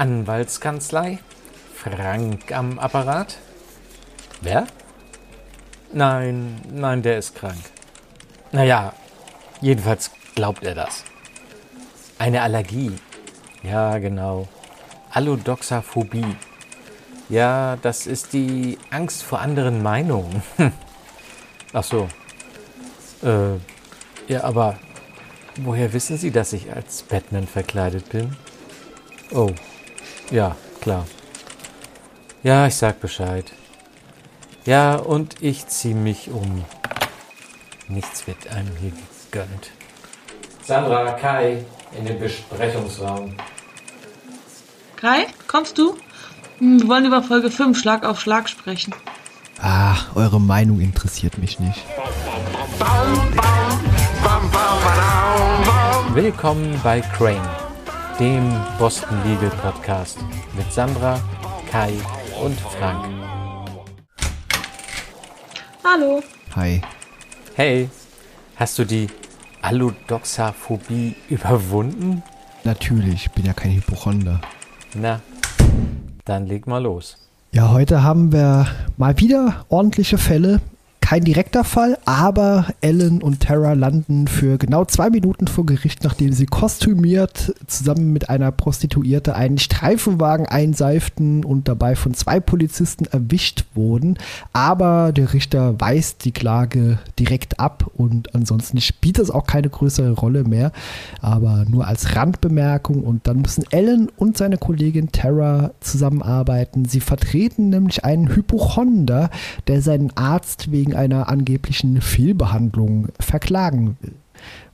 Anwaltskanzlei? Frank am Apparat? Wer? Nein, nein, der ist krank. Naja, jedenfalls glaubt er das. Eine Allergie. Ja, genau. Allodoxaphobie. Ja, das ist die Angst vor anderen Meinungen. Ach so. Äh, ja, aber woher wissen Sie, dass ich als Batman verkleidet bin? Oh, ja, klar. Ja, ich sag Bescheid. Ja, und ich zieh mich um. Nichts wird einem hier gegönnt. Sandra, Kai, in den Besprechungsraum. Kai, kommst du? Hm, Wir wollen über Folge 5 Schlag auf Schlag sprechen. Ah, eure Meinung interessiert mich nicht. Willkommen bei Crane, dem Boston Legal Podcast mit Sandra, Kai und Frank. Hallo. Hi. Hey, hast du die Allodoxaphobie überwunden? Natürlich, bin ja kein Hypochonder. Na, dann leg mal los. Ja, heute haben wir mal wieder ordentliche Fälle. Kein direkter Fall, aber Ellen und Tara landen für genau zwei Minuten vor Gericht, nachdem sie kostümiert zusammen mit einer Prostituierte einen Streifenwagen einseiften und dabei von zwei Polizisten erwischt wurden. Aber der Richter weist die Klage direkt ab und ansonsten spielt es auch keine größere Rolle mehr, aber nur als Randbemerkung. Und dann müssen Ellen und seine Kollegin Tara zusammenarbeiten. Sie vertreten nämlich einen Hypochonder, der seinen Arzt wegen einer angeblichen Fehlbehandlung verklagen will.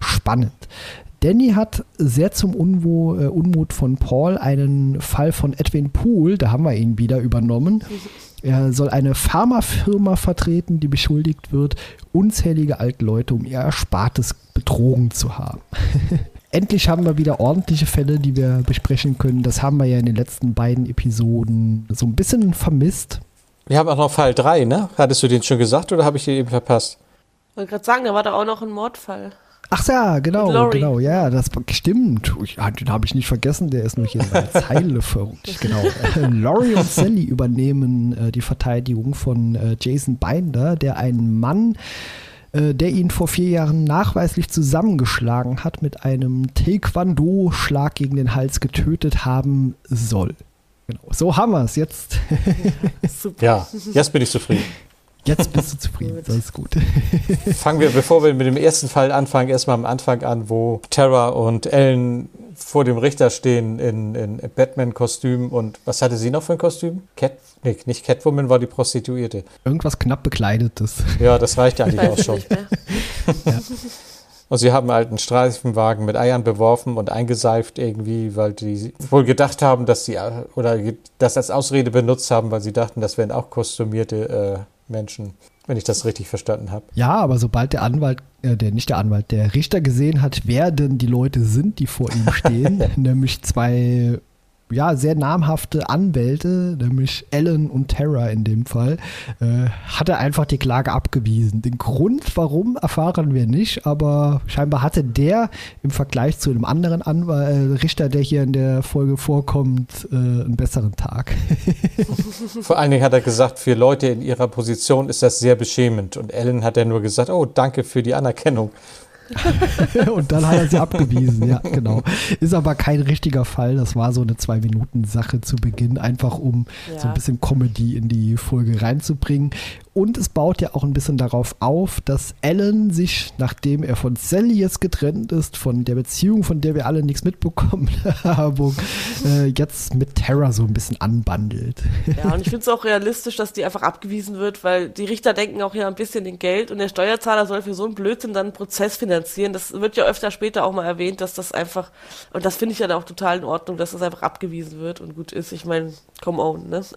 Spannend. Danny hat sehr zum Unwo äh, Unmut von Paul einen Fall von Edwin Poole, da haben wir ihn wieder übernommen. Er soll eine Pharmafirma vertreten, die beschuldigt wird, unzählige alte Leute um ihr Erspartes betrogen zu haben. Endlich haben wir wieder ordentliche Fälle, die wir besprechen können. Das haben wir ja in den letzten beiden Episoden so ein bisschen vermisst. Wir haben auch noch Fall 3, ne? Hattest du den schon gesagt oder habe ich den eben verpasst? Ich wollte gerade sagen, da war doch auch noch ein Mordfall. Ach ja, genau, genau, ja, das stimmt. Ich, ah, den habe ich nicht vergessen, der ist nur hier in der Zeile verrückt. Genau. Äh, Laurie und Sally übernehmen äh, die Verteidigung von äh, Jason Binder, der einen Mann, äh, der ihn vor vier Jahren nachweislich zusammengeschlagen hat, mit einem Taekwondo-Schlag gegen den Hals getötet haben soll. Genau. So haben wir es. Jetzt, Super. Ja, jetzt bin ich zufrieden. jetzt bist du zufrieden. Das ist gut. Fangen wir, bevor wir mit dem ersten Fall anfangen, erstmal am Anfang an, wo Tara und Ellen vor dem Richter stehen in, in Batman-Kostüm. Und was hatte sie noch für ein Kostüm? Cat, nee, nicht Catwoman, war die Prostituierte. Irgendwas knapp bekleidetes. Ja, das reicht eigentlich Weiß auch schon. mehr. Und sie haben halt einen Streifenwagen mit Eiern beworfen und eingeseift irgendwie, weil die wohl gedacht haben, dass sie oder ge- das als Ausrede benutzt haben, weil sie dachten, das wären auch kostümierte äh, Menschen, wenn ich das richtig verstanden habe. Ja, aber sobald der Anwalt, äh, der nicht der Anwalt, der Richter gesehen hat, wer denn die Leute sind, die vor ihm stehen, nämlich zwei ja, sehr namhafte Anwälte, nämlich Ellen und Tara in dem Fall, äh, hat er einfach die Klage abgewiesen. Den Grund, warum, erfahren wir nicht, aber scheinbar hatte der im Vergleich zu einem anderen Anwalt, äh, Richter, der hier in der Folge vorkommt, äh, einen besseren Tag. Vor allen Dingen hat er gesagt, für Leute in ihrer Position ist das sehr beschämend. Und Ellen hat er nur gesagt, oh, danke für die Anerkennung. Und dann hat er sie abgewiesen, ja, genau. Ist aber kein richtiger Fall. Das war so eine Zwei-Minuten-Sache zu Beginn, einfach um Ja. so ein bisschen Comedy in die Folge reinzubringen. Und es baut ja auch ein bisschen darauf auf, dass Alan sich, nachdem er von Sally jetzt getrennt ist, von der Beziehung, von der wir alle nichts mitbekommen haben, äh, jetzt mit Tara so ein bisschen anbandelt. Ja, und ich finde es auch realistisch, dass die einfach abgewiesen wird, weil die Richter denken auch ja ein bisschen in Geld und der Steuerzahler soll für so einen Blödsinn dann einen Prozess finanzieren. Das wird ja öfter später auch mal erwähnt, dass das einfach, und das finde ich ja dann auch total in Ordnung, dass das einfach abgewiesen wird und gut ist. Ich meine, come on, ne?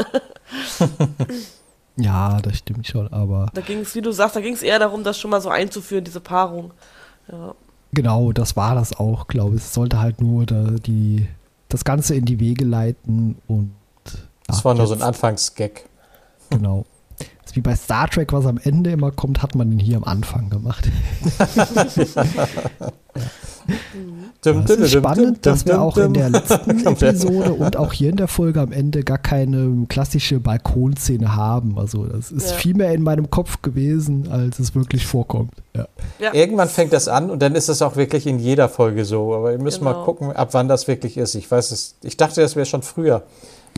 Ja, das stimmt schon, aber Da ging es, wie du sagst, da ging es eher darum, das schon mal so einzuführen, diese Paarung. Ja. Genau, das war das auch, glaube ich. Es sollte halt nur da die, das Ganze in die Wege leiten und. Das ja, war nur so ein jetzt- Anfangsgag. Genau. Das ist wie bei Star Trek, was am Ende immer kommt, hat man hier am Anfang gemacht. Es ist spannend, dass wir auch in der letzten Episode und auch hier in der Folge am Ende gar keine klassische Balkonszene haben. Also das ist Ja. viel mehr in meinem Kopf gewesen, als es wirklich vorkommt. Ja. Ja. Irgendwann fängt das an und dann ist es auch wirklich in jeder Folge so. Aber wir müssen mal Genau. gucken, ab wann das wirklich ist. Ich weiß es. Ich dachte, das wäre schon früher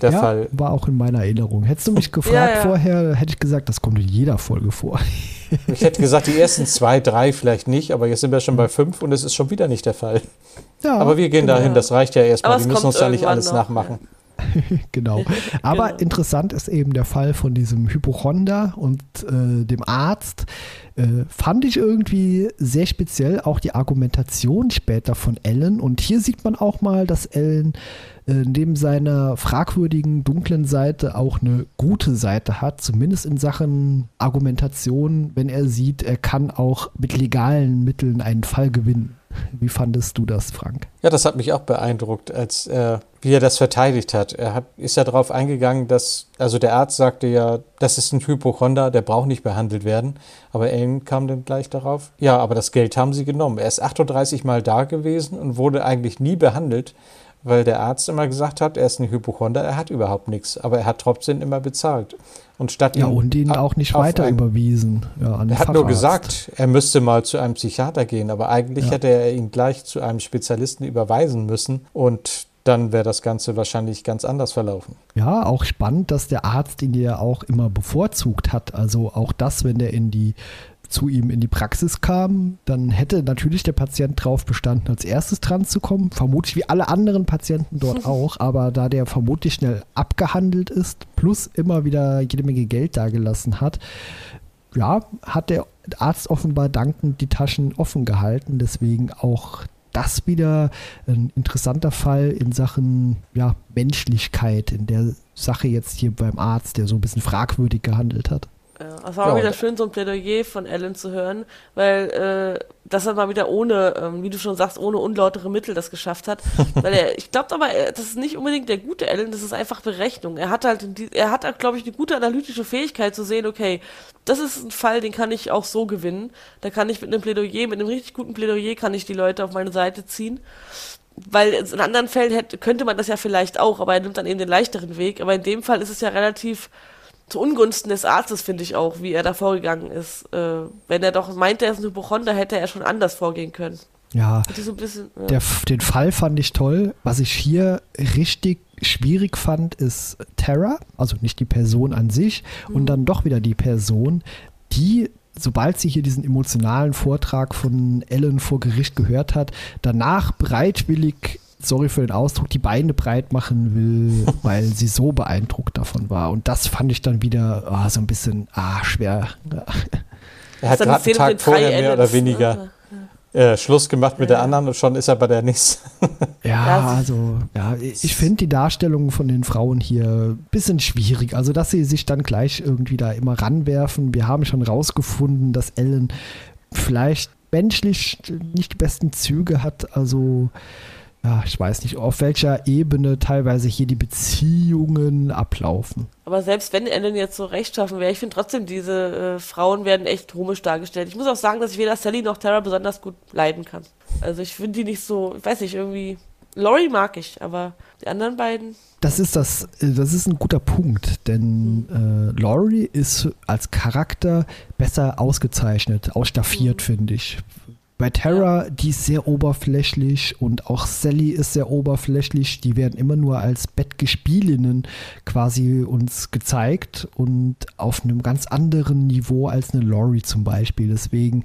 der ja, Fall. war auch in meiner Erinnerung. Hättest du mich gefragt Ja, ja. vorher, hätte ich gesagt, das kommt in jeder Folge vor. Ich hätte gesagt, die ersten zwei, drei vielleicht nicht, aber jetzt sind wir schon bei fünf und es ist schon wieder nicht der Fall. Ja, Aber wir gehen dahin, das reicht ja erstmal. Es müssen uns da nicht alles noch, nachmachen. genau. Aber Genau. interessant ist eben der Fall von diesem Hypochonder und äh, dem Arzt. Äh, fand ich irgendwie sehr speziell auch die Argumentation später von Ellen. Und hier sieht man auch mal, dass Ellen äh, neben seiner fragwürdigen dunklen Seite auch eine gute Seite hat, zumindest in Sachen Argumentation, wenn er sieht, er kann auch mit legalen Mitteln einen Fall gewinnen. Wie fandest du das, Frank? Ja, das hat mich auch beeindruckt, als er, wie er das verteidigt hat. Er hat, ist ja darauf eingegangen, dass, also der Arzt sagte ja, das ist ein Hypochonder, der braucht nicht behandelt werden. Aber Ellen kam dann gleich darauf, ja, aber das Geld haben sie genommen. Er ist 38 Mal da gewesen und wurde eigentlich nie behandelt, weil der Arzt immer gesagt hat, er ist ein Hypochonder, er hat überhaupt nichts. Aber er hat trotzdem immer bezahlt. Und statt Ja, ihn und ihn auch nicht weiter ein- überwiesen. Ja, er hat nur gesagt, er müsste mal zu einem Psychiater gehen, aber eigentlich Ja. hätte er ihn gleich zu einem Spezialisten überweisen müssen und dann wäre das Ganze wahrscheinlich ganz anders verlaufen. Ja, auch spannend, dass der Arzt ihn ja auch immer bevorzugt hat. Also auch das, wenn er in die zu ihm in die Praxis kam, dann hätte natürlich der Patient drauf bestanden, als erstes dran zu kommen. Vermutlich wie alle anderen Patienten dort auch, aber da der vermutlich schnell abgehandelt ist, plus immer wieder jede Menge Geld dagelassen hat, ja, hat der Arzt offenbar dankend die Taschen offen gehalten. Deswegen auch das wieder ein interessanter Fall in Sachen ja, Menschlichkeit, in der Sache jetzt hier beim Arzt, der so ein bisschen fragwürdig gehandelt hat. Ja, es war Ja, wieder schön, so ein Plädoyer von Ellen zu hören, weil äh, das er mal wieder ohne, ähm, wie du schon sagst, ohne unlautere Mittel das geschafft hat. weil er, ich glaube aber, er- das ist nicht unbedingt der gute Ellen, das ist einfach Berechnung. Er hat halt, er hat, glaube ich, eine gute analytische Fähigkeit zu sehen, okay, das ist ein Fall, den kann ich auch so gewinnen. Da kann ich mit einem Plädoyer, mit einem richtig guten Plädoyer, kann ich die Leute auf meine Seite ziehen. Weil in anderen Fällen hätte, könnte man das ja vielleicht auch, aber er nimmt dann eben den leichteren Weg. Aber in dem Fall ist es ja relativ zu Ungunsten des Arztes, finde ich auch, wie er da vorgegangen ist. Äh, wenn er doch meinte, er ist ein Hypochonder, hätte er schon anders vorgehen können. Ja, so ein bisschen, ja. der, den Fall fand ich toll. Was ich hier richtig schwierig fand, ist Terra, also nicht die Person an sich, und dann doch wieder die Person, die, sobald sie hier diesen emotionalen Vortrag von Ellen vor Gericht gehört hat, danach bereitwillig, sorry für den Ausdruck, die Beine breit machen will, weil sie so beeindruckt davon war. Und das fand ich dann wieder ah, so ein bisschen ah, schwer. Ja. Er hat gerade einen Tag vorher mehr oder weniger ne? äh, Schluss gemacht mit der anderen und schon ist er bei der nächsten. Ja, Ja, also, ja, ich finde die Darstellung von den Frauen hier ein bisschen schwierig. Also, dass sie sich dann gleich irgendwie da immer ranwerfen. Wir haben schon rausgefunden, dass Ellen vielleicht menschlich nicht die besten Züge hat. Also, ja, ich weiß nicht, auf welcher Ebene teilweise hier die Beziehungen ablaufen. Aber selbst wenn Ellen jetzt so rechtschaffen wäre, ich finde trotzdem, diese äh, Frauen werden echt komisch dargestellt. Ich muss auch sagen, dass ich weder Sally noch Tara besonders gut leiden kann. Also ich finde die nicht so, ich weiß nicht, irgendwie. Laurie mag ich, aber die anderen beiden. Das ist das, äh, das ist ein guter Punkt, denn äh, Laurie ist als Charakter besser ausgezeichnet, ausstaffiert, finde ich. Bei Terra, die ist sehr oberflächlich und auch Sally ist sehr oberflächlich. Die werden immer nur als Bettgespielinnen quasi uns gezeigt und auf einem ganz anderen Niveau als eine Laurie zum Beispiel. Deswegen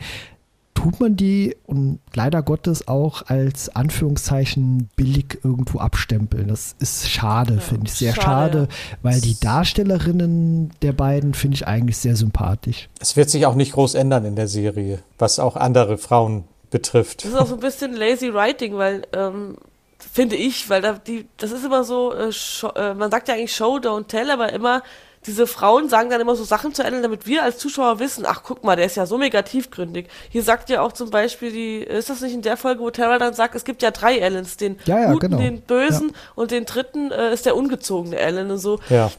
tut man die und leider Gottes auch als Anführungszeichen billig irgendwo abstempeln. Das ist schade, finde ich. Sehr schade, schade, weil die Darstellerinnen der beiden finde ich eigentlich sehr sympathisch. Es wird sich auch nicht groß ändern in der Serie, was auch andere Frauen betrifft. Das ist auch so ein bisschen lazy writing, weil, ähm, finde ich, weil da die, das ist immer so, äh, äh, man sagt ja eigentlich Show, don't tell, aber immer, diese Frauen sagen dann immer so Sachen zu Ellen, damit wir als Zuschauer wissen, ach guck mal, der ist ja so mega tiefgründig. Hier sagt ja auch zum Beispiel die, ist das nicht in der Folge, wo Tara dann sagt, es gibt ja drei Ellens, den Ja, ja, guten, genau. den bösen und den dritten äh, ist der ungezogene Ellen und so. Ja.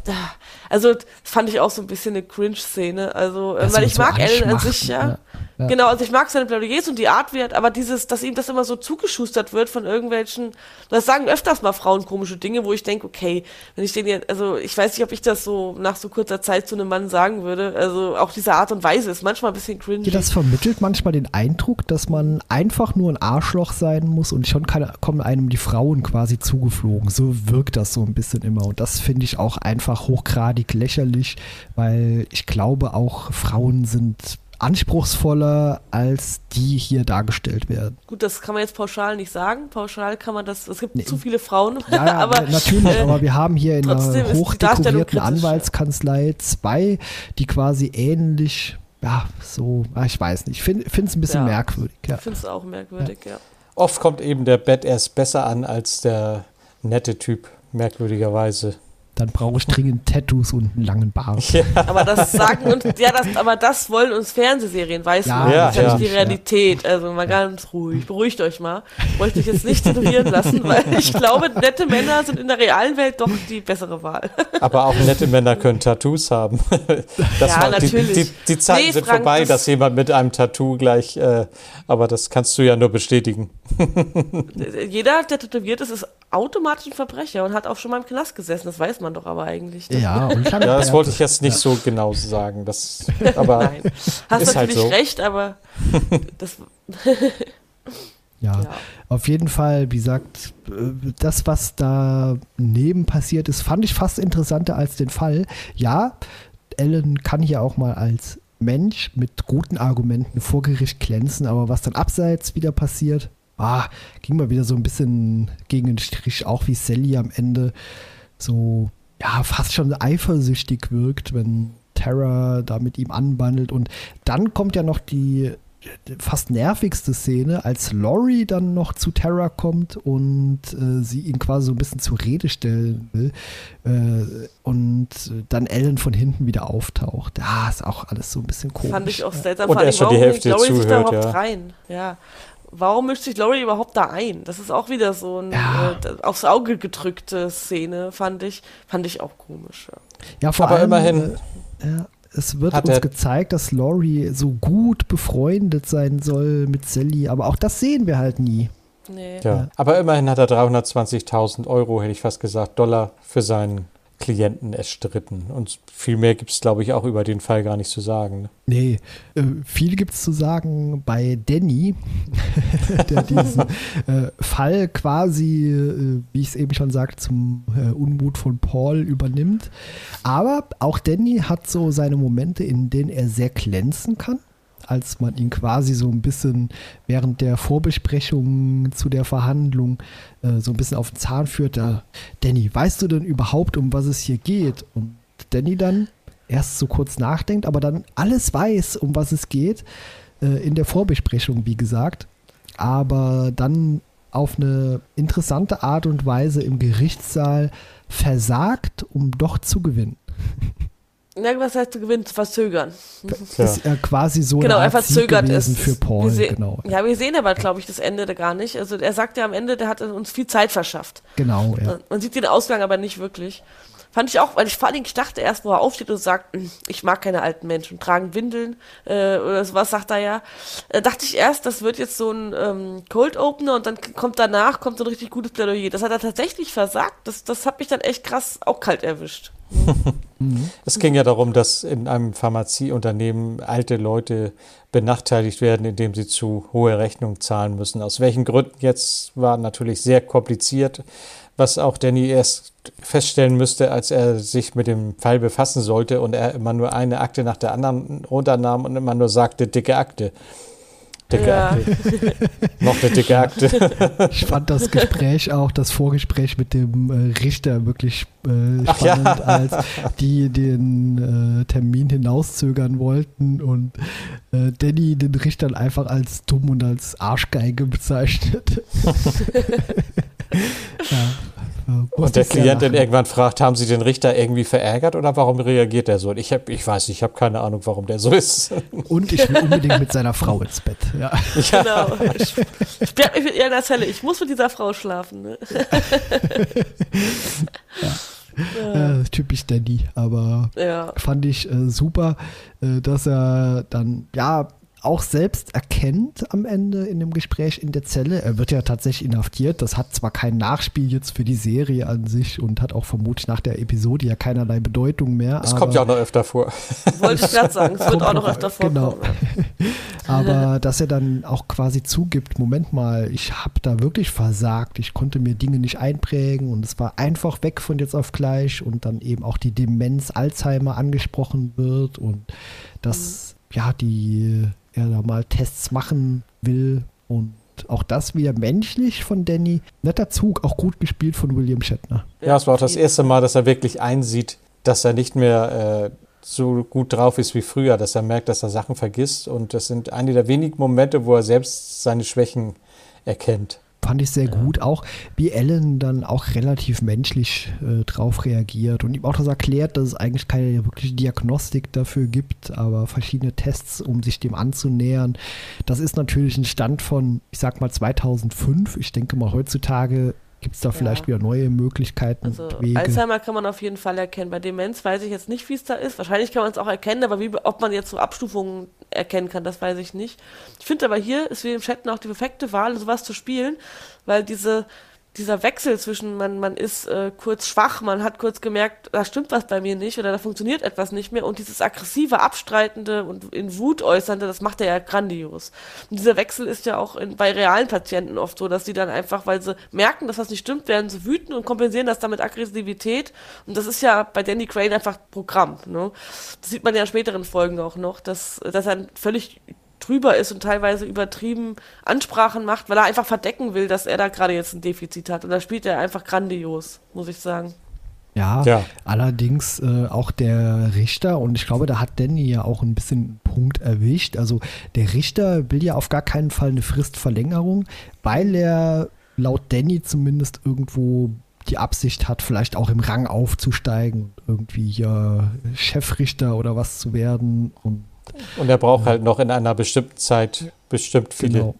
Also das fand ich auch so ein bisschen eine Cringe-Szene. Also, äh, weil ich so mag Ellen an sich ja. ja. Ja. Genau, also ich mag seine Plädoyers und die Art wird, aber dieses, dass ihm das immer so zugeschustert wird von irgendwelchen, das sagen öfters mal Frauen komische Dinge, wo ich denke, okay, wenn ich den jetzt, also ich weiß nicht, ob ich das so nach so kurzer Zeit zu einem Mann sagen würde. Also auch diese Art und Weise ist manchmal ein bisschen cringy. Ja, das vermittelt manchmal den Eindruck, dass man einfach nur ein Arschloch sein muss und schon kann, kommen einem die Frauen quasi zugeflogen. So wirkt das so ein bisschen immer. Und das finde ich auch einfach hochgradig lächerlich, weil ich glaube auch Frauen sind anspruchsvoller als die hier dargestellt werden. Gut, das kann man jetzt pauschal nicht sagen. Pauschal kann man das, es gibt Nee. zu viele Frauen. Ja, ja aber natürlich, aber wir haben hier in einer hochdekorierten ja. Anwaltskanzlei zwei, die quasi ähnlich, ja, so, ah, ich weiß nicht, ich finde es ein bisschen Ja. merkwürdig. Ja. ich finde es auch merkwürdig, ja. Oft kommt eben der Badass besser an als der nette Typ, merkwürdigerweise. Dann brauche ich dringend Tattoos und einen langen Bart. Aber das sagen uns, ja, das, aber das wollen uns Fernsehserien, weißt Ja, du? ja, das ist ja, ja. nicht die Realität. Also mal ganz ruhig, beruhigt euch mal. Wollte ich jetzt nicht tätowieren lassen, weil ich glaube, nette Männer sind in der realen Welt doch die bessere Wahl. Aber auch nette Männer können Tattoos haben. Das Ja, war, die, natürlich. die, die Zeiten Nee, sind Frank, vorbei, das- dass jemand mit einem Tattoo gleich, äh, aber das kannst du ja nur bestätigen. Jeder, der tätowiert ist, ist automatisch ein Verbrecher und hat auch schon mal im Knast gesessen. Das weiß man doch aber eigentlich. Ja, Ja, das wollte ich jetzt nicht so genau sagen. Das, aber Nein. Hast Ist halt natürlich so. recht, aber das, Ja, ja. auf jeden Fall, wie gesagt, das, was da neben passiert ist, fand ich fast interessanter als den Fall. Ja, Ellen kann hier auch mal als Mensch mit guten Argumenten vor Gericht glänzen, aber was dann abseits wieder passiert, ah, ging mal wieder so ein bisschen gegen den Strich, auch wie Sally am Ende so, ja, fast schon eifersüchtig wirkt, wenn Tara da mit ihm anbandelt. Und dann kommt ja noch die fast nervigste Szene, als Laurie dann noch zu Tara kommt und äh, sie ihn quasi so ein bisschen zur Rede stellen will äh, und dann Ellen von hinten wieder auftaucht. Ja, ist auch alles so ein bisschen komisch. fand ich auch seltsam. Und Vor allem, erst schon die warum Hälfte sich da überhaupt ja. rein? Ja. Warum mischt sich Laurie überhaupt da ein? Das ist auch wieder so eine Ja. äh, aufs Auge gedrückte Szene, fand ich. Fand ich auch komisch. Ja. Ja, vor Aber allem, immerhin Äh, ja, es wird hat uns gezeigt, dass Laurie so gut befreundet sein soll mit Sally, aber auch das sehen wir halt nie. Nee. ja. aber immerhin hat er 320.000 Euro, hätte ich fast gesagt, Dollar für seinen Klienten erstritten. Und viel mehr gibt es, glaube ich, auch über den Fall gar nicht zu sagen. ne? Nee, äh, viel gibt es zu sagen bei Danny, der diesen äh, Fall quasi, äh, wie ich es eben schon sagte, zum äh, Unmut von Paul übernimmt. Aber auch Danny hat so seine Momente, in denen er sehr glänzen kann. Als man ihn quasi so ein bisschen während der Vorbesprechung zu der Verhandlung äh, so ein bisschen auf den Zahn führt. Da, Danny, weißt du denn überhaupt, um was es hier geht? Und Danny dann erst so kurz nachdenkt, aber dann alles weiß, um was es geht, äh, in der Vorbesprechung, wie gesagt, aber dann auf eine interessante Art und Weise im Gerichtssaal versagt, um doch zu gewinnen. Na, was heißt zu gewinnen? Zu verzögern. Tja. Ist er quasi so Genau, er verzögert es. für Paul, Wir sehen- genau. Ja, wir sehen aber, glaube ich, das Ende da gar nicht. Also er sagt ja am Ende, der hat uns viel Zeit verschafft. Genau, ja. Man sieht den Ausgang aber nicht wirklich. Fand ich auch, weil ich vor Dingen, ich dachte erst, wo er aufsteht und sagt, "Hm, ich mag keine alten Menschen, tragen Windeln äh, oder sowas, sagt er ja. Äh, dachte ich erst, das wird jetzt so ein ähm, Cold Opener und dann kommt danach, kommt so ein richtig gutes Plädoyer. Das hat er tatsächlich versagt. Das, das hat mich dann echt krass auch kalt erwischt. Es ging ja darum, dass in einem Pharmazieunternehmen alte Leute benachteiligt werden, indem sie zu hohe Rechnungen zahlen müssen. Aus welchen Gründen jetzt war natürlich sehr kompliziert, was auch Danny erst feststellen müsste, als er sich mit dem Fall befassen sollte und er immer nur eine Akte nach der anderen runternahm und immer nur sagte, dicke Akte. Dicke Ja. Akte. Noch eine dicke Akte. Ich fand das Gespräch auch, das Vorgespräch mit dem äh, Richter wirklich äh, Ach ja. spannend, als die den äh, Termin hinauszögern wollten und äh, Danny den Richter einfach als dumm und als Arschgeige bezeichnet. ja, Und der Klient dann irgendwann fragt, haben Sie den Richter irgendwie verärgert oder warum reagiert er so? Und ich, hab, ich weiß, ich habe keine Ahnung, warum der so ist. Und ich will unbedingt mit seiner Frau ins Bett. Ja. Genau. Ich, ich bleib mich mit ihr in der Zelle. Ich muss mit dieser Frau schlafen. Ne? Äh, typisch Danny, aber Ja. fand ich äh, super, äh, dass er dann, ja, auch selbst erkennt am Ende in dem Gespräch in der Zelle. Er wird ja tatsächlich inhaftiert. Das hat zwar kein Nachspiel jetzt für die Serie an sich und hat auch vermutlich nach der Episode ja keinerlei Bedeutung mehr. Es kommt ja auch noch öfter vor. Wollte ich gerade sagen, es wird auch noch öfter Genau. vorkommen. Aber dass er dann auch quasi zugibt, Moment mal, ich habe da wirklich versagt, ich konnte mir Dinge nicht einprägen und es war einfach weg von jetzt auf gleich und dann eben auch die Demenz Alzheimer angesprochen wird und dass ja die er da mal Tests machen will und auch das wieder menschlich von Danny. Netter Zug, auch gut gespielt von William Shatner. Ja, es war auch das erste Mal, dass er wirklich einsieht, dass er nicht mehr äh, so gut drauf ist wie früher, dass er merkt, dass er Sachen vergisst. Und das sind einige der wenigen Momente, wo er selbst seine Schwächen erkennt. Fand ich sehr gut, auch wie Ellen dann auch relativ menschlich äh, drauf reagiert und ihm auch das erklärt, dass es eigentlich keine wirkliche Diagnostik dafür gibt, aber verschiedene Tests, um sich dem anzunähern. Das ist natürlich ein Stand von, ich sag mal, 2005. Ich denke mal, heutzutage gibt es da vielleicht wieder neue Möglichkeiten Also und Wege. Alzheimer kann man auf jeden Fall erkennen. Bei Demenz weiß ich jetzt nicht, wie es da ist. Wahrscheinlich kann man es auch erkennen, aber wie, ob man jetzt so Abstufungen erkennen kann, das weiß ich nicht. Ich finde aber hier ist wie im Chatten auch die perfekte Wahl, sowas zu spielen, weil diese dieser Wechsel zwischen man, man ist äh, kurz schwach, man hat kurz gemerkt, da stimmt was bei mir nicht oder da funktioniert etwas nicht mehr und dieses aggressive, abstreitende und in Wut äußernde, das macht er ja grandios. Und dieser Wechsel ist ja auch in, bei realen Patienten oft so, dass sie dann einfach, weil sie merken, dass was nicht stimmt, werden sie wütend und kompensieren das dann mit Aggressivität und das ist ja bei Danny Crane einfach Programm. Ne? Das sieht man ja in späteren Folgen auch noch, dass, dass er völlig drüber ist und teilweise übertrieben Ansprachen macht, weil er einfach verdecken will, dass er da gerade jetzt ein Defizit hat. Und da spielt er einfach grandios, muss ich sagen. Ja, Ja. allerdings äh, auch der Richter, und ich glaube, da hat Danny ja auch ein bisschen einen Punkt erwischt. Also der Richter will ja auf gar keinen Fall eine Fristverlängerung, weil er laut Danny zumindest irgendwo die Absicht hat, vielleicht auch im Rang aufzusteigen, irgendwie hier Chefrichter oder was zu werden. Und Und er braucht halt noch in einer bestimmten Zeit bestimmt viele Genau.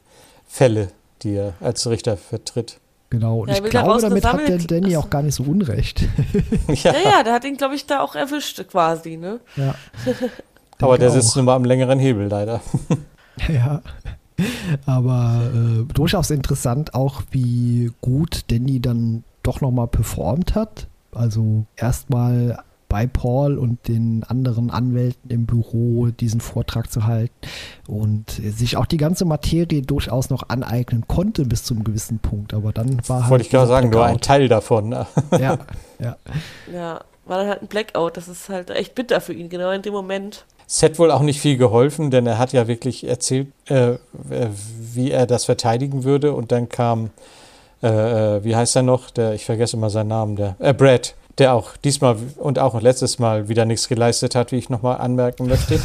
Fälle, die er als Richter vertritt. genau, und Ja, ich glaube, damit hat der Danny auch gar nicht so unrecht. Ja, Ja, ja, der hat ihn, glaube ich, da auch erwischt, quasi, ne? ja. aber der sitzt auch. nun mal am längeren Hebel leider. Ja, aber äh, durchaus interessant auch, wie gut Danny dann doch nochmal performt hat. Also erstmal bei Paul und den anderen Anwälten im Büro diesen Vortrag zu halten und sich auch die ganze Materie durchaus noch aneignen konnte bis zu einem gewissen Punkt. Aber dann war halt Wollte ich gerade dieser sagen, nur ein. Teil davon. ne? Ja, ja. Ja, war dann halt ein Blackout. Das ist halt echt bitter für ihn, genau in dem Moment. Es hätte wohl auch nicht viel geholfen, denn er hat ja wirklich erzählt, äh, äh, wie er das verteidigen würde. Und dann kam, äh, äh, wie heißt er noch? Der, ich vergesse immer seinen Namen, der äh, Brad, der auch diesmal und auch letztes Mal wieder nichts geleistet hat, wie ich nochmal anmerken möchte.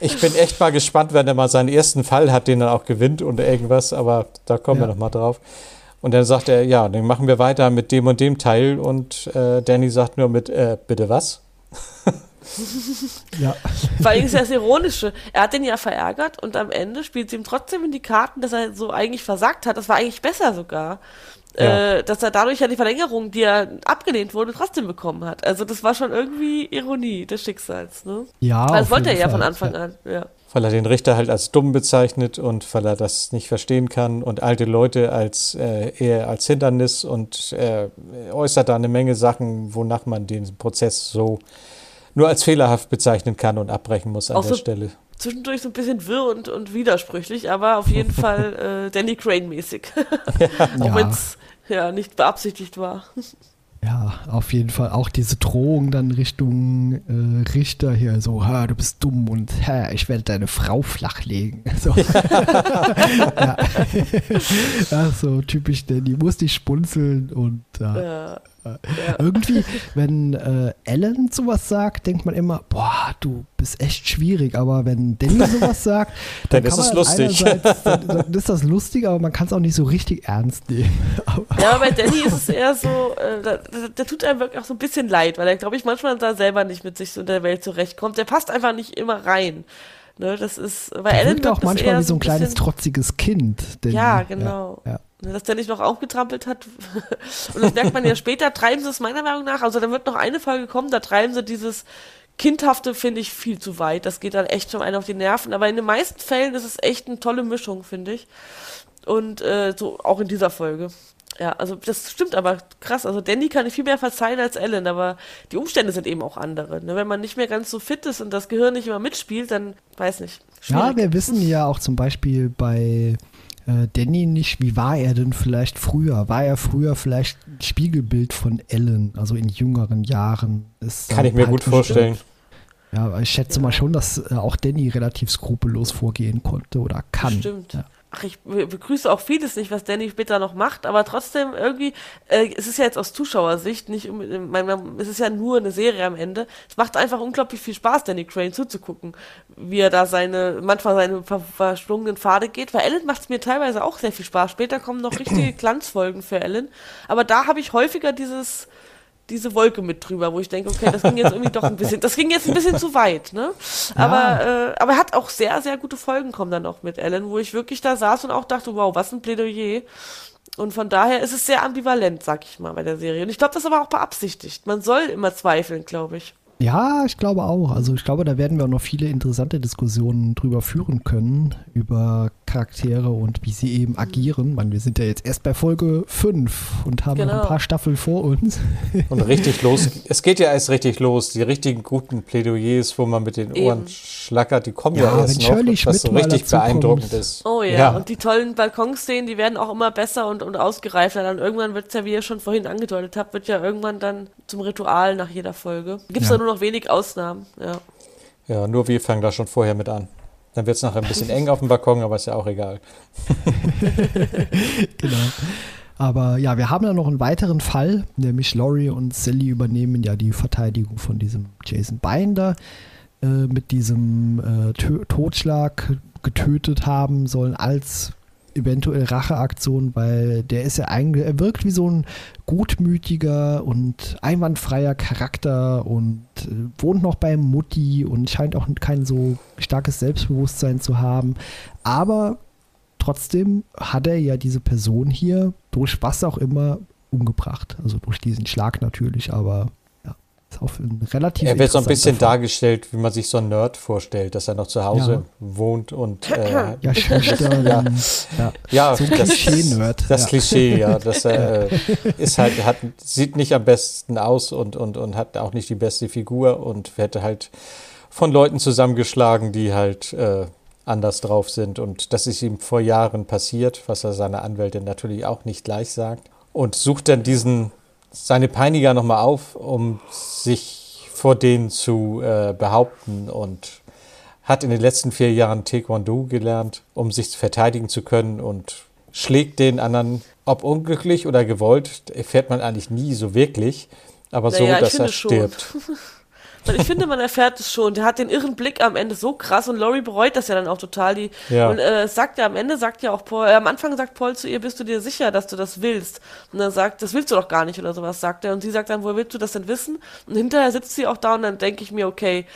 ich bin echt mal gespannt, wenn er mal seinen ersten Fall hat, den er auch gewinnt und irgendwas, aber da kommen wir Ja. nochmal drauf. Und dann sagt er, ja, dann machen wir weiter mit dem und dem Teil und äh, Danny sagt nur mit, äh, bitte was? Ja. Vor allem ist ja das Ironische. Er hat den ja verärgert und am Ende spielt sie ihm trotzdem in die Karten, dass er so eigentlich versagt hat. Das war eigentlich besser sogar. Ja. Äh, dass er dadurch ja die Verlängerung, die er abgelehnt wurde, trotzdem bekommen hat. Also das war schon irgendwie Ironie des Schicksals. Ne? ja das wollte er ja von. Anfang an. Ja. weil er den Richter halt als dumm bezeichnet und weil er das nicht verstehen kann und alte Leute als äh, eher als Hindernis und äh, äußert da eine Menge Sachen, wonach man den Prozess so nur als fehlerhaft bezeichnen kann und abbrechen muss an Auch der so- Stelle. Zwischendurch so ein bisschen wirr und, und widersprüchlich, aber auf jeden Fall äh, Danny Crane-mäßig. Auch Ja. wenn es ja nicht beabsichtigt war. Ja, auf jeden Fall auch diese Drohung dann Richtung äh, Richter hier, so, ha, du bist dumm und ha, ich werde deine Frau flachlegen. So. ja. ja, so typisch, denn die musste ich spunzeln und ja. Ja. irgendwie, wenn äh, Ellen sowas sagt, denkt man immer, boah, du bist echt schwierig, aber wenn Danny sowas sagt, Dann dann, ist es lustig. Dann, dann ist das lustig, aber man kann es auch nicht so richtig ernst nehmen. Ja, aber bei Danny ist es eher so, äh, da, tut einem wirklich auch so ein bisschen leid, weil er, glaube ich, manchmal da selber nicht mit sich so in der Welt zurechtkommt. Der passt einfach nicht immer rein. Ne, das ist, er Ellen wirkt auch manchmal wie so ein kleines bisschen- trotziges Kind. Danny. Ja, genau. Ja, ja. Ne, Dass der nicht noch aufgetrampelt hat. Und das merkt man ja später, treiben sie es meiner Meinung nach. Also da wird noch eine Folge kommen, da treiben sie dieses Kindhafte finde ich viel zu weit. Das geht dann echt schon einen auf die Nerven. Aber in den meisten Fällen ist es echt eine tolle Mischung, finde ich. Und äh, so auch in dieser Folge. Ja, also das stimmt aber krass. Also Danny kann ich viel mehr verzeihen als Ellen, aber die Umstände sind eben auch andere. Ne? Wenn man nicht mehr ganz so fit ist und das Gehirn nicht immer mitspielt, dann weiß nicht. Schwierig. Ja, wir wissen ja auch zum Beispiel bei äh, Danny nicht, wie war er denn vielleicht früher? War er früher vielleicht ein Spiegelbild von Ellen, also in jüngeren Jahren? Ist Kann ich mir gut vorstellen. Ja, ich schätze ja. mal schon, dass äh, auch Danny relativ skrupellos vorgehen konnte oder kann. Stimmt. Ja ach, ich begrüße auch vieles nicht, was Danny später noch macht, aber trotzdem irgendwie, äh, es ist ja jetzt aus Zuschauersicht nicht, es ist ja nur eine Serie am Ende. Es macht einfach unglaublich viel Spaß, Danny Crane zuzugucken, wie er da seine, manchmal seine ver verschlungenen Pfade geht. Bei Ellen macht es mir teilweise auch sehr viel Spaß. Später kommen noch richtige Glanzfolgen für Ellen, aber da habe ich häufiger dieses, diese Wolke mit drüber, wo ich denke, okay, das ging jetzt irgendwie doch ein bisschen, das ging jetzt ein bisschen zu weit, ne? Aber, ja. äh, aber er hat auch sehr, sehr gute Folgen kommen dann auch mit Ellen, wo ich wirklich da saß und auch dachte, wow, was ein Plädoyer. Und von daher ist es sehr ambivalent, sag ich mal, bei der Serie. Und ich glaube, das ist aber auch beabsichtigt. Man soll immer zweifeln, glaube ich. Ja, ich glaube auch. Also ich glaube, da werden wir auch noch viele interessante Diskussionen drüber führen können, über Charaktere und wie sie eben agieren. Man, wir sind ja jetzt erst bei Folge 5 und haben genau. noch ein paar Staffeln vor uns. Und richtig los. Es geht ja erst richtig los. Die richtigen guten Plädoyers, wo man mit den Ohren eben. schlackert, die kommen ja, ja erst noch, Shirley was so richtig beeindruckend kommt. ist. Oh ja. ja, und die tollen Balkonszenen, die werden auch immer besser und, und ausgereifter. Dann irgendwann wird es ja, wie ihr schon vorhin angedeutet habt, wird ja irgendwann dann zum Ritual nach jeder Folge. Gibt es ja. da nur noch wenig Ausnahmen, ja. Ja, nur wir fangen da schon vorher mit an. Dann wird es nachher ein bisschen eng auf dem Balkon, aber ist ja auch egal. genau. Aber ja, wir haben ja noch einen weiteren Fall, nämlich Laurie und Sally übernehmen ja die Verteidigung von diesem Jason Binder äh, mit diesem äh, Totschlag getötet haben sollen als eventuell Racheaktion, weil der ist ja eigentlich, er wirkt wie so ein gutmütiger und einwandfreier Charakter und äh, wohnt noch bei Mutti und scheint auch kein so starkes Selbstbewusstsein zu haben. Aber trotzdem hat er ja diese Person hier durch was auch immer umgebracht. Also durch diesen Schlag natürlich, aber auf ein relativ Er wird so ein bisschen Fall. dargestellt, wie man sich so einen Nerd vorstellt, dass er noch zu Hause ja. wohnt und äh, ja, schüchtern. ja, ja, ja, so das Klischee-Nerd. Das ja. Klischee, ja. Das äh, ist halt, hat, sieht nicht am besten aus und, und, und hat auch nicht die beste Figur und hätte halt von Leuten zusammengeschlagen, die halt äh, anders drauf sind. Und das ist ihm vor Jahren passiert, was er seiner Anwältin natürlich auch nicht gleich sagt. Und sucht dann diesen seine Peiniger nochmal auf, um sich vor denen zu äh, behaupten und hat in den letzten vier Jahren Taekwondo gelernt, um sich verteidigen zu können und schlägt den anderen, ob unglücklich oder gewollt, erfährt man eigentlich nie so wirklich, aber naja, so, dass er stirbt. Weil ich finde, man erfährt es schon. Der hat den irren Blick am Ende so krass und Laurie bereut das ja dann auch total. Die, ja. Und äh, sagt ja am Ende, sagt ja auch Paul, äh, am Anfang sagt Paul zu ihr, bist du dir sicher, dass du das willst? Und dann sagt, das willst du doch gar nicht oder sowas, sagt er. Und sie sagt dann, wo willst du das denn wissen? Und hinterher sitzt sie auch da und dann denke ich mir, okay,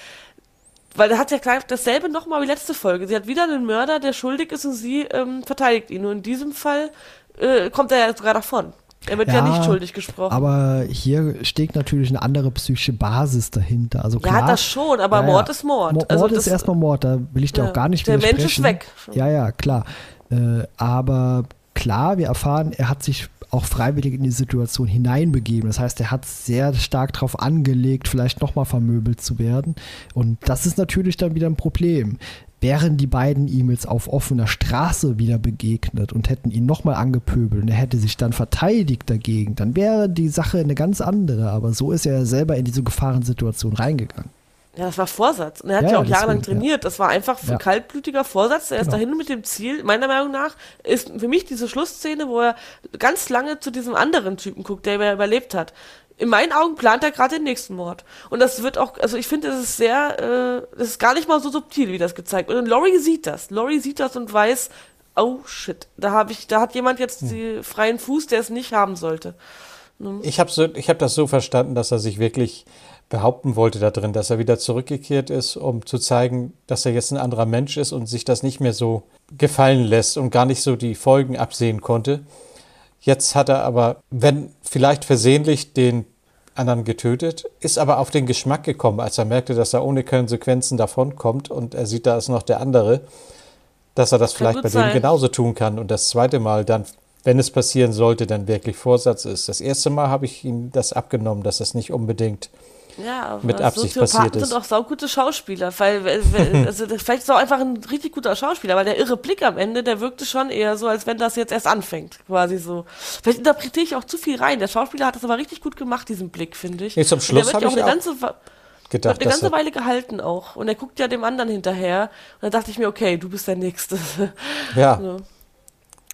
weil er hat ja gleich dasselbe nochmal wie letzte Folge. Sie hat wieder einen Mörder, der schuldig ist und sie ähm, verteidigt ihn. Nur in diesem Fall äh, kommt er ja sogar davon. Er wird ja, ja, nicht schuldig gesprochen. Aber hier steckt natürlich eine andere psychische Basis dahinter. Also klar, ja, das schon, aber ja, Mord ist Mord. Mord also ist erstmal Mord, da will ich dir auch gar nicht Der Mensch ist weg. Ja, ja, klar. Äh, aber klar, wir erfahren, er hat sich auch freiwillig in die Situation hineinbegeben. Das heißt, er hat sehr stark darauf angelegt, vielleicht nochmal vermöbelt zu werden. Und das ist natürlich dann wieder ein Problem wären die beiden ihm jetzt auf offener Straße wieder begegnet und hätten ihn nochmal angepöbelt und er hätte sich dann verteidigt dagegen, dann wäre die Sache eine ganz andere. Aber so ist er selber in diese Gefahrensituation reingegangen. Ja, das war Vorsatz. Und er hat ja, ja auch jahrelang trainiert. Ja. Das war einfach ein ja. kaltblütiger Vorsatz. Er ist genau. dahin mit dem Ziel. Meiner Meinung nach ist für mich diese Schlussszene, wo er ganz lange zu diesem anderen Typen guckt, der überlebt hat in meinen Augen plant er gerade den nächsten Mord. Und das wird auch, also ich finde, das ist sehr, äh, das ist gar nicht mal so subtil, wie das gezeigt wird. Und Laurie sieht das. Laurie sieht das und weiß, oh shit, da habe ich, da hat jemand jetzt hm. den freien Fuß, der es nicht haben sollte. Ne? Ich habe so, ich habe das so verstanden, dass er sich wirklich behaupten wollte da drin, dass er wieder zurückgekehrt ist, um zu zeigen, dass er jetzt ein anderer Mensch ist und sich das nicht mehr so gefallen lässt und gar nicht so die Folgen absehen konnte. Jetzt hat er aber, wenn vielleicht versehentlich, den anderen getötet, ist aber auf den Geschmack gekommen, als er merkte, dass er ohne Konsequenzen davonkommt und er sieht, da ist noch der andere, dass er das Kann vielleicht bei sein. dem genauso tun kann und das zweite Mal dann, wenn es passieren sollte, dann wirklich Vorsatz ist. Das erste Mal habe ich ihm das abgenommen, dass das nicht unbedingt Ja, mit Absicht Soziopathen passiert ist. sind auch saugute Schauspieler, weil, also vielleicht ist er auch einfach ein richtig guter Schauspieler, weil der irre Blick am Ende, der wirkte schon eher so, als wenn das jetzt erst anfängt, quasi so. Vielleicht interpretiere ich auch zu viel rein. Der Schauspieler hat das aber richtig gut gemacht, diesen Blick, finde ich. Nee, zum Schluss der habe ich auch eine ganze, gedacht, hat eine ganze Weile gehalten auch. Und er guckt ja dem anderen hinterher. Und dann dachte ich mir, okay, du bist der Nächste. ja, So.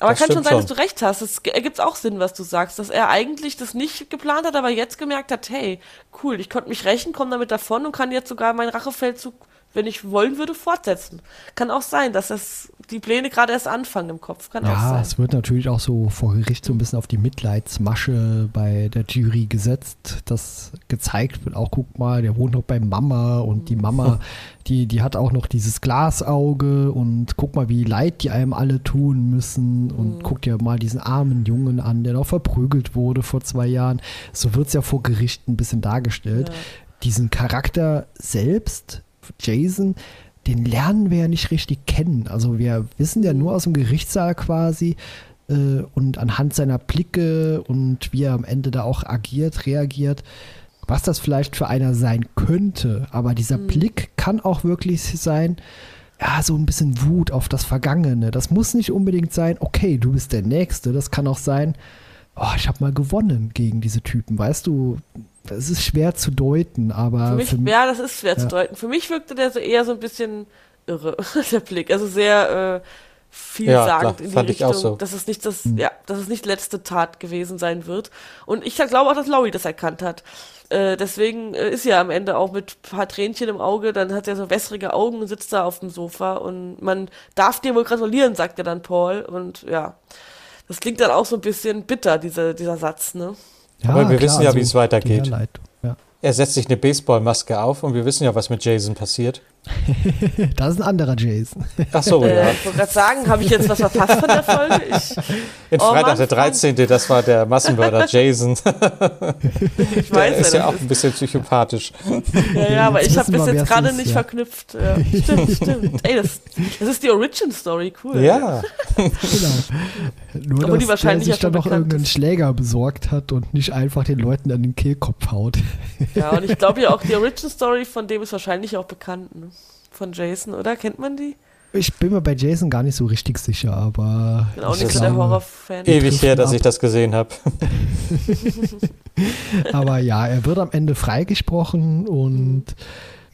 Aber Das kann schon sein, dass du recht hast. Es ergibt auch Sinn, was du sagst, dass er eigentlich das nicht geplant hat, aber jetzt gemerkt hat, hey, cool, ich konnte mich rächen, komme damit davon und kann jetzt sogar meinen Rachefeldzug, wenn ich wollen würde, fortsetzen. Kann auch sein, dass das die Pläne gerade erst anfangen im Kopf. Kann auch Ja, sein. es wird natürlich auch so vor Gericht so ein bisschen auf die Mitleidsmasche bei der Jury gesetzt, dass gezeigt wird, auch guck mal, der wohnt noch bei Mama und die Mama, die, die hat auch noch dieses Glasauge und guck mal, wie leid die einem alle tun müssen und guck dir mal diesen armen Jungen an, der noch verprügelt wurde vor zwei Jahren. So wird es ja vor Gericht ein bisschen dargestellt. Ja. Diesen Charakter selbst, Jason, den lernen wir ja nicht richtig kennen. Also wir wissen ja nur aus dem Gerichtssaal quasi äh, und anhand seiner Blicke und wie er am Ende da auch agiert, reagiert, was das vielleicht für einer sein könnte. Aber dieser Blick kann auch wirklich sein, ja, so ein bisschen Wut auf das Vergangene. Das muss nicht unbedingt sein, okay, du bist der Nächste. Das kann auch sein, oh, ich habe mal gewonnen gegen diese Typen. Weißt du, es ist schwer zu deuten, aber Für mich, für, ja, das ist schwer ja. zu deuten. Für mich wirkte der so eher so ein bisschen irre, der Blick. Also sehr äh, vielsagend klar, in die fand ich Richtung, auch so. dass es nicht das, ja, dass es nicht letzte Tat gewesen sein wird. Und ich glaube auch, dass Laurie das erkannt hat. Äh, deswegen äh, ist er am Ende auch mit ein paar Tränchen im Auge, dann hat er so wässrige Augen und sitzt da auf dem Sofa und man darf dir wohl gratulieren, sagt er dann Paul. Und ja, das klingt dann auch so ein bisschen bitter, dieser, dieser Satz, ne? Aber wir wissen ja, wie es weitergeht. Ja. er setzt sich eine Baseballmaske auf und wir wissen ja, was mit Jason passiert. Das ist ein anderer Jason. Ach so, Äh, ja. ich wollte gerade sagen, habe ich jetzt was verpasst von der Folge? Ich, In Oh Freitag Mann, der 13., das war der Massenmörder Jason. ich Der weiß ist ja, ja auch ein bisschen psychopathisch. ja, ja, aber Jetzt ich habe bis jetzt gerade nicht ja. verknüpft. Ja, stimmt, stimmt. Ey, das, das ist die Origin-Story, cool. Ja, Genau. Nur, die dass wahrscheinlich der sich dann noch irgendeinen ist. Schläger besorgt hat und nicht einfach den Leuten an den Kehlkopf haut. Ja, und ich glaube ja auch, die Origin-Story von dem ist wahrscheinlich auch bekannt, ne? Von Jason, oder? Kennt man die? Ich bin mir bei Jason gar nicht so richtig sicher, aber Bin auch ich nicht so der Horror-Fan. ewig her, dass ab. ich das gesehen habe. Aber ja, er wird am Ende freigesprochen und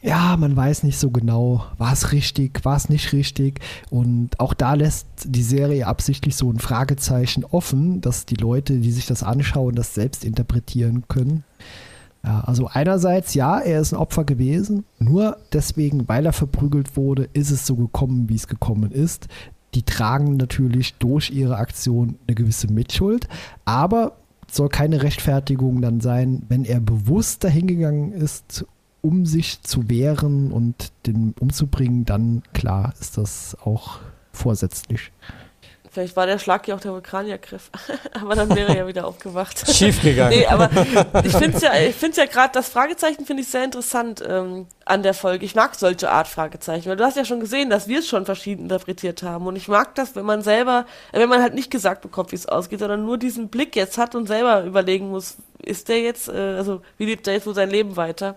ja, man weiß nicht so genau, war es richtig, war es nicht richtig. Und auch da lässt die Serie absichtlich so ein Fragezeichen offen, dass die Leute, die sich das anschauen, das selbst interpretieren können. Ja, also einerseits, ja, er ist ein Opfer gewesen, nur deswegen, weil er verprügelt wurde, ist es so gekommen, wie es gekommen ist. Die tragen natürlich durch ihre Aktion eine gewisse Mitschuld, aber soll keine Rechtfertigung dann sein, wenn er bewusst dahingegangen ist, um sich zu wehren und den umzubringen, dann klar ist das auch vorsätzlich. Vielleicht war der Schlag ja auch der Vulkaniergriff. aber dann wäre er ja wieder aufgewacht. Schiefgegangen. Nee, aber ich finde es ja, ich find's ja gerade, das Fragezeichen finde ich sehr interessant ähm, an der Folge. Ich mag solche Art Fragezeichen, weil du hast ja schon gesehen, dass wir es schon verschieden interpretiert haben. Und ich mag das, wenn man selber, wenn man halt nicht gesagt bekommt, wie es ausgeht, sondern nur diesen Blick jetzt hat und selber überlegen muss, ist der jetzt, äh, also wie lebt der jetzt wohl sein Leben weiter?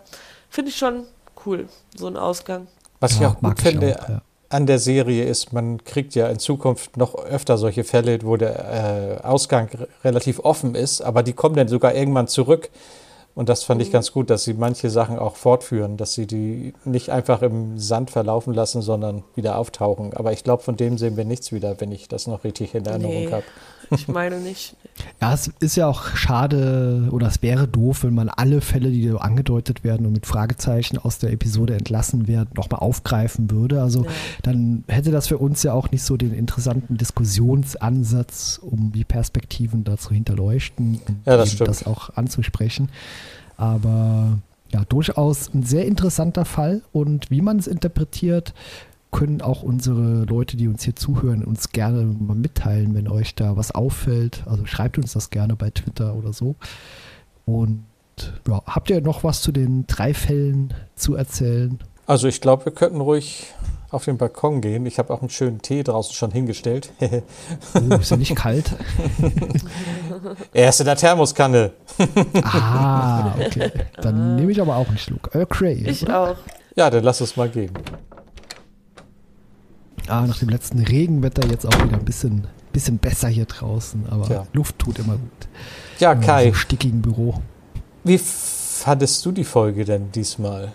Finde ich schon cool, so ein Ausgang. Was ich Ja, auch gut mag ich finde auch, ja. An der Serie ist, man kriegt ja in Zukunft noch öfter solche Fälle, wo der äh, Ausgang relativ offen ist, aber die kommen dann sogar irgendwann zurück. Und das fand ich Mhm. ganz gut, dass sie manche Sachen auch fortführen, dass sie die nicht einfach im Sand verlaufen lassen, sondern wieder auftauchen. Aber ich glaube, von dem sehen wir nichts wieder, wenn ich das noch richtig in Erinnerung Nee. habe. Ich meine nicht. Ja, es ist ja auch schade oder es wäre doof, wenn man alle Fälle, die so angedeutet werden und mit Fragezeichen aus der Episode entlassen werden, nochmal aufgreifen würde. Also Ja. dann hätte das für uns ja auch nicht so den interessanten Diskussionsansatz, um die Perspektiven da zu hinterleuchten und Ja, das das auch anzusprechen. Aber ja, durchaus ein sehr interessanter Fall und wie man es interpretiert, können auch unsere Leute, die uns hier zuhören, uns gerne mal mitteilen, wenn euch da was auffällt. Also schreibt uns das gerne bei Twitter oder so. Und ja, habt ihr noch was zu den drei Fällen zu erzählen? Also ich glaube, wir könnten ruhig auf den Balkon gehen. Ich habe auch einen schönen Tee draußen schon hingestellt. oh, ist ja nicht kalt? er ist in der Thermoskanne. ah, okay. Dann nehme ich aber auch einen Schluck. Earl Grey. Ich oder? auch. Ja, dann lass es mal gehen. Ah, nach dem letzten Regenwetter jetzt auch wieder ein bisschen, bisschen besser hier draußen. Aber Tja. Luft tut immer gut. Ja, In Kai, diesem stickigen Büro. wie fandest du die Folge denn diesmal?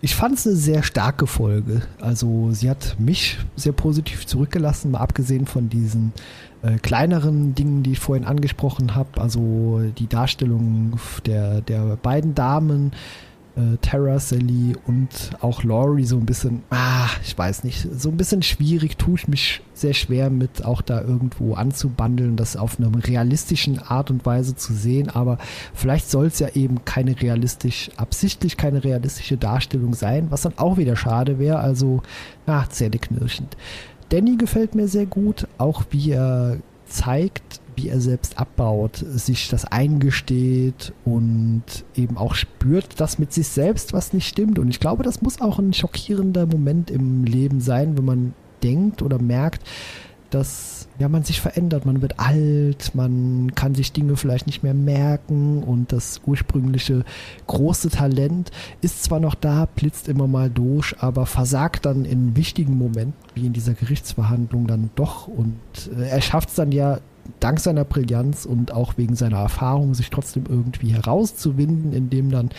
Ich fand es eine sehr starke Folge. Also sie hat mich sehr positiv zurückgelassen, mal abgesehen von diesen äh, kleineren Dingen, die ich vorhin angesprochen habe. Also die Darstellung der, der beiden Damen, äh, Tara, Sally und auch Laurie so ein bisschen, ah, ich weiß nicht, so ein bisschen schwierig, tue ich mich sehr schwer mit, auch da irgendwo anzubandeln, das auf einer realistischen Art und Weise zu sehen, aber vielleicht soll es ja eben keine realistisch, absichtlich keine realistische Darstellung sein, was dann auch wieder schade wäre, also, na, zähneknirschend. Danny gefällt mir sehr gut, auch wie er zeigt, wie er selbst abbaut, sich das eingesteht und eben auch spürt, dass mit sich selbst was nicht stimmt. Und ich glaube, das muss auch ein schockierender Moment im Leben sein, wenn man denkt oder merkt, dass ja, man sich verändert, man wird alt, man kann sich Dinge vielleicht nicht mehr merken und das ursprüngliche große Talent ist zwar noch da, blitzt immer mal durch, aber versagt dann in wichtigen Momenten, wie in dieser Gerichtsverhandlung dann doch und äh, er schafft es dann ja dank seiner Brillanz und auch wegen seiner Erfahrung sich trotzdem irgendwie herauszuwinden, indem dann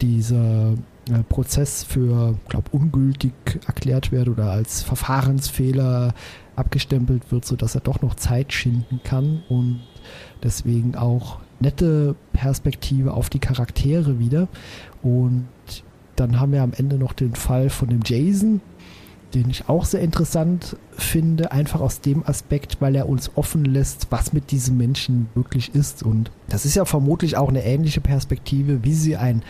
dieser äh, Prozess für, glaube ungültig erklärt wird oder als Verfahrensfehler abgestempelt wird, sodass er doch noch Zeit schinden kann und deswegen auch nette Perspektive auf die Charaktere wieder. Und dann haben wir am Ende noch den Fall von dem Jason, den ich auch sehr interessant finde, einfach aus dem Aspekt, weil er uns offen lässt, was mit diesem Menschen wirklich ist. Und das ist ja vermutlich auch eine ähnliche Perspektive, wie sie ein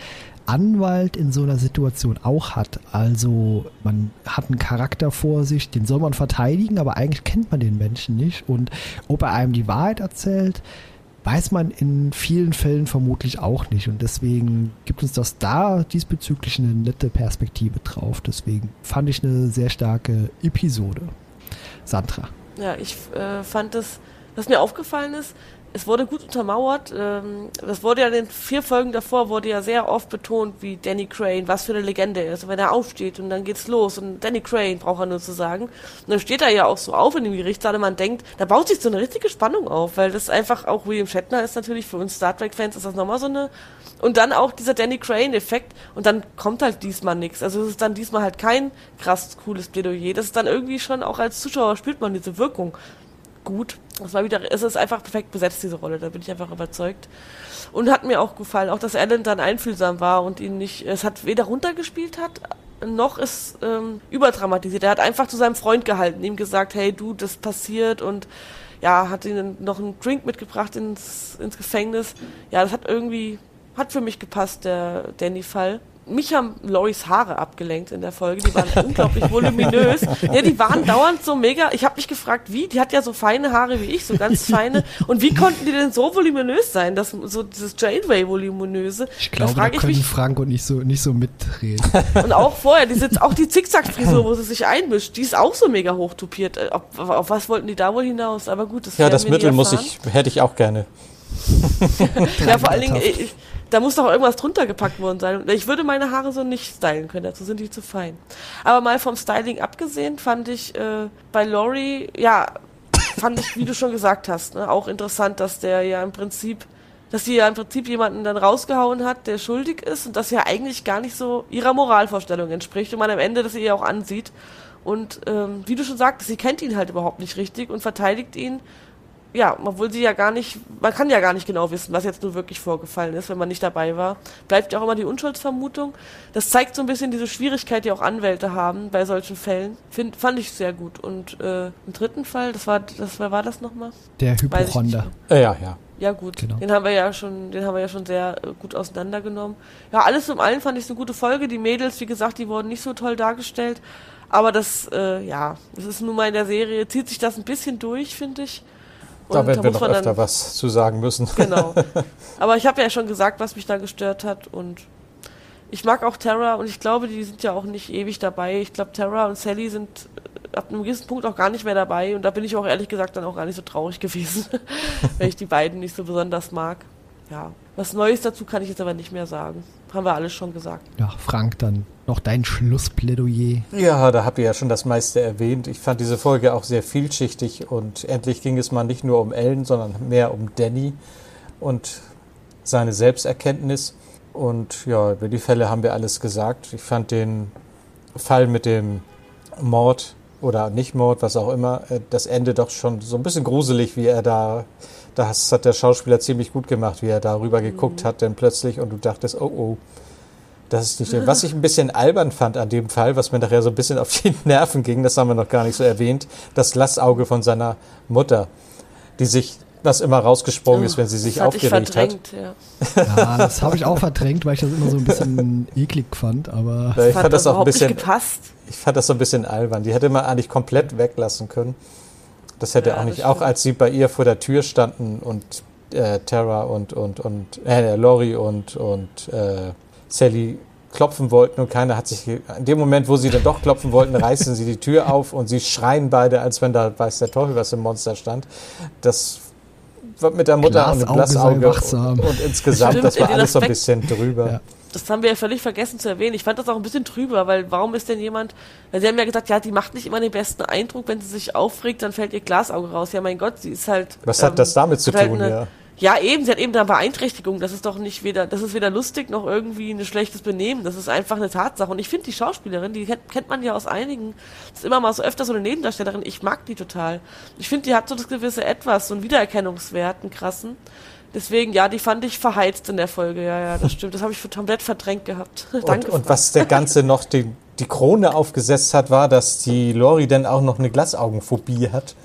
Anwalt in so einer Situation auch hat. Also man hat einen Charakter vor sich, den soll man verteidigen, aber eigentlich kennt man den Menschen nicht. Und ob er einem die Wahrheit erzählt, weiß man in vielen Fällen vermutlich auch nicht. Und deswegen gibt uns das da diesbezüglich eine nette Perspektive drauf. Deswegen fand ich eine sehr starke Episode. Sandra. Ja, ich äh, fand es, was mir aufgefallen ist, es wurde gut untermauert. Ähm, das wurde ja in den vier Folgen davor wurde ja sehr oft betont, wie Danny Crane, was für eine Legende er ist. Und wenn er aufsteht und dann geht's los und Danny Crane braucht er nur zu sagen. Und dann steht er ja auch so auf in dem Gerichtssaal und man denkt, da baut sich so eine richtige Spannung auf, weil das einfach auch William Shatner ist natürlich für uns Star Trek Fans ist das nochmal so eine und dann auch dieser Danny Crane Effekt und dann kommt halt diesmal nichts. Also es ist dann diesmal halt kein krass cooles Plädoyer. Das ist dann irgendwie schon auch als Zuschauer spürt man diese Wirkung gut. Es war wieder, es ist einfach perfekt besetzt, diese Rolle, da bin ich einfach überzeugt. Und hat mir auch gefallen, auch dass Alan dann einfühlsam war und ihn nicht, es hat weder runtergespielt hat, noch ist ähm, überdramatisiert. Er hat einfach zu seinem Freund gehalten, ihm gesagt, hey du, das passiert und ja, hat ihnen noch einen Drink mitgebracht ins, ins Gefängnis. Ja, das hat irgendwie, hat für mich gepasst, der Danny-Fall mich haben Loris Haare abgelenkt in der Folge. Die waren unglaublich voluminös. Ja, die waren dauernd so mega. Ich habe mich gefragt, wie? Die hat ja so feine Haare wie ich, so ganz feine. Und wie konnten die denn so voluminös sein? Das so dieses Janeway-voluminöse. Ich glaube, da, da können mich, Frank und nicht so nicht so mitreden. Und auch vorher, die sitzt auch die Zickzack-Frisur, wo sie sich einmischt, die ist auch so mega hochtupiert. Auf, auf was wollten die da wohl hinaus? Aber gut, das Ja, das Mittel muss ich, hätte ich auch gerne. ja, vor allen Dingen, ich, da muss doch irgendwas drunter gepackt worden sein. Ich würde meine Haare so nicht stylen können, dazu sind die zu fein. Aber mal vom Styling abgesehen, fand ich äh, bei Laurie, ja, fand ich, wie du schon gesagt hast, ne, auch interessant, dass der ja im Prinzip, dass sie ja im Prinzip jemanden dann rausgehauen hat, der schuldig ist und das ja eigentlich gar nicht so ihrer Moralvorstellung entspricht und man am Ende das ihr auch ansieht. Und ähm, wie du schon sagtest, sie kennt ihn halt überhaupt nicht richtig und verteidigt ihn ja, obwohl sie ja gar nicht, man kann ja gar nicht genau wissen, was jetzt nur wirklich vorgefallen ist, wenn man nicht dabei war. Bleibt ja auch immer die Unschuldsvermutung. Das zeigt so ein bisschen diese Schwierigkeit, die auch Anwälte haben bei solchen Fällen. Find, fand ich sehr gut. Und äh, im dritten Fall, das war, das wer war das nochmal? Der Hypochonder. Äh, ja, ja. Ja gut, genau. den haben wir ja schon, den haben wir ja schon sehr äh, gut auseinandergenommen. Ja, alles im allen fand ich eine gute Folge. Die Mädels, wie gesagt, die wurden nicht so toll dargestellt. Aber das, äh, ja, das ist nun mal in der Serie, zieht sich das ein bisschen durch, finde ich. Und Da werden wir muss noch öfter dann, was zu sagen müssen. Genau. Aber ich habe ja schon gesagt, was mich da gestört hat und ich mag auch Terra und ich glaube, die sind ja auch nicht ewig dabei. Ich glaube, Terra und Sally sind äh, ab einem gewissen Punkt auch gar nicht mehr dabei und da bin ich auch ehrlich gesagt dann auch gar nicht so traurig gewesen, weil ich die beiden nicht so besonders mag. Ja, was Neues dazu kann ich jetzt aber nicht mehr sagen. Haben wir alles schon gesagt. Ja, Frank, dann noch dein Schlussplädoyer. Ja, da habt ihr ja schon das meiste erwähnt. Ich fand diese Folge auch sehr vielschichtig und endlich ging es mal nicht nur um Ellen, sondern mehr um Danny und seine Selbsterkenntnis. Und ja, über die Fälle haben wir alles gesagt. Ich fand den Fall mit dem Mord oder Nicht-Mord, was auch immer, äh, das Ende doch schon so ein bisschen gruselig, wie er da, das hat der Schauspieler ziemlich gut gemacht, wie er da rüber geguckt hat, denn plötzlich und du dachtest, oh oh, das ist nicht, was ich ein bisschen albern fand an dem Fall, was mir nachher so ein bisschen auf die Nerven ging, das haben wir noch gar nicht so erwähnt, das Lassauge von seiner Mutter, die sich, was immer rausgesprungen ist, wenn sie sich das hatte ich aufgeregt hat. verdrängt, ja. Ja, das habe ich auch verdrängt, weil ich das immer so ein bisschen eklig fand, aber Ja, ich Hat fand das auch ein überhaupt bisschen, nicht gepasst. ich fand das so ein bisschen albern. Die hätte man eigentlich komplett weglassen können. Das hätte Ja, auch nicht, auch als sie bei ihr vor der Tür standen und äh, Tara und, und, und äh, Lori und, und äh, Sally klopfen wollten und keiner hat sich, in dem Moment, wo sie dann doch klopfen wollten, reißen sie die Tür auf und sie schreien beide, als wenn da weiß der Teufel, was im Monster stand. Das war mit der Mutter und dem Glasauge wachsam. und, und insgesamt, Stimmt, das war alles so ein bisschen drüber. Ja. Das haben wir ja völlig vergessen zu erwähnen. Ich fand das auch ein bisschen trüber, weil warum ist denn jemand, weil sie haben ja gesagt, ja, die macht nicht immer den besten Eindruck, wenn sie sich aufregt, dann fällt ihr Glasauge raus. Ja, mein Gott, sie ist halt. Was hat das damit zu halt tun, eine- ja? Ja, eben, sie hat eben eine Beeinträchtigung. Das ist doch nicht weder, das ist weder lustig noch irgendwie ein schlechtes Benehmen. Das ist einfach eine Tatsache. Und ich finde die Schauspielerin, die kennt, kennt man ja aus einigen, das ist immer mal so öfter so eine Nebendarstellerin. Ich mag die total. Ich finde, die hat so das gewisse Etwas, so einen Wiedererkennungswert, einen krassen. Deswegen, ja, die fand ich verheizt in der Folge. Ja, ja, das stimmt. Das habe ich komplett verdrängt gehabt. Und, Danke. und was der Ganze noch die, die Krone aufgesetzt hat, war, dass die Lori dann auch noch eine Glasaugenphobie hat.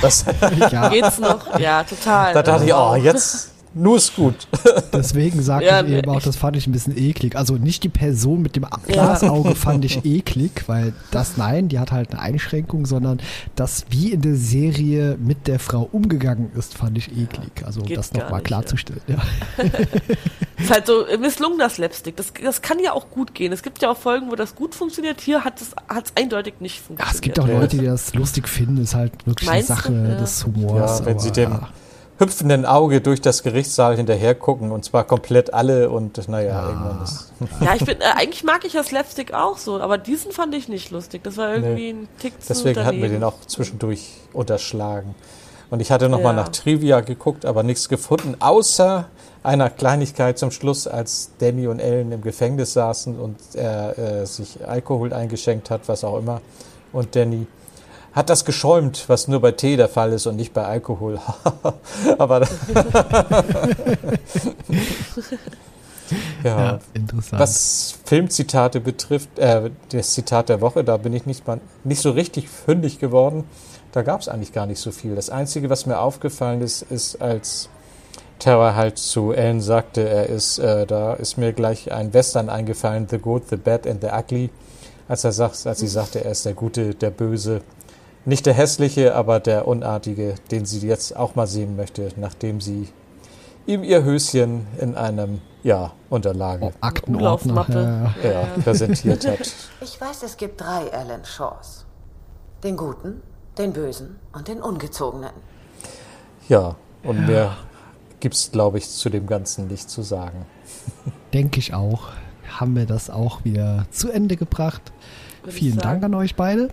Das, ja, Geht's noch? Ja, total. da dachte ich, oh, jetzt, nur ist gut. deswegen sage Ja, ich nee, eben auch, das fand ich ein bisschen eklig. Also nicht die Person mit dem Glasauge fand ich eklig, weil das, nein, die hat halt eine Einschränkung, sondern das, wie in der Serie mit der Frau umgegangen ist, fand ich eklig. Also um geht das nochmal klarzustellen. Ja. ist halt so äh, misslungener Slapstick. Das, das kann ja auch gut gehen. Es gibt ja auch Folgen, wo das gut funktioniert. Hier hat es hat's eindeutig nicht Ja, funktioniert. es gibt auch Leute, die das lustig finden, ist halt wirklich Meinst du? eine Sache Ja. des Humors. Ja, wenn sie dem ja. Hüpfenden Auge durch das Gerichtssaal hinterher gucken und zwar komplett alle und naja, Ja. irgendwann ist. Ja, ich bin, äh, eigentlich mag ich ja Slapstick auch so, aber diesen fand ich nicht lustig. Das war irgendwie ein Tick zu Deswegen hatten wir den auch zwischendurch unterschlagen. Und ich hatte nochmal Ja. nach Trivia geguckt, aber nichts gefunden, außer einer Kleinigkeit zum Schluss, als Danny und Ellen im Gefängnis saßen und er äh, sich Alkohol eingeschenkt hat, was auch immer. Und Danny hat das geschäumt, was nur bei Tee der Fall ist und nicht bei Alkohol. aber ja. Ja, interessant. Was Filmzitate betrifft, äh, das Zitat der Woche, da bin ich nicht, mal, nicht so richtig fündig geworden. Da gab es eigentlich gar nicht so viel. Das Einzige, was mir aufgefallen ist, ist, als Terra halt zu Ellen sagte, er ist, äh, da ist mir gleich ein Western eingefallen, The Good, The Bad and The Ugly. Als er sagt, als sie sagte, er ist der Gute, der Böse. Nicht der Hässliche, aber der Unartige, den sie jetzt auch mal sehen möchte, nachdem sie ihm ihr Höschen in einem, ja, Unterlage Oh, Aktenordner. Ja. ja, präsentiert hat. Ich weiß, es gibt drei Alan Shaws. Den Guten, den Bösen und den Ungezogenen. Ja, und mehr gibt's, glaube ich, zu dem Ganzen nicht zu sagen. Denke ich auch. Haben wir das auch wieder zu Ende gebracht. Würde Vielen. Dank an euch beide.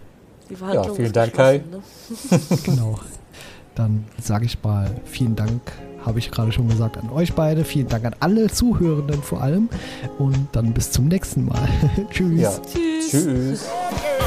Die Verhandlung Ja, vielen ist Dank, Kai. Ne? Genau. Dann sage ich mal vielen Dank, habe ich gerade schon gesagt, an euch beide. Vielen Dank an alle Zuhörenden vor allem. Und dann bis zum nächsten Mal. Tschüss. Ja. Tschüss. Tschüss.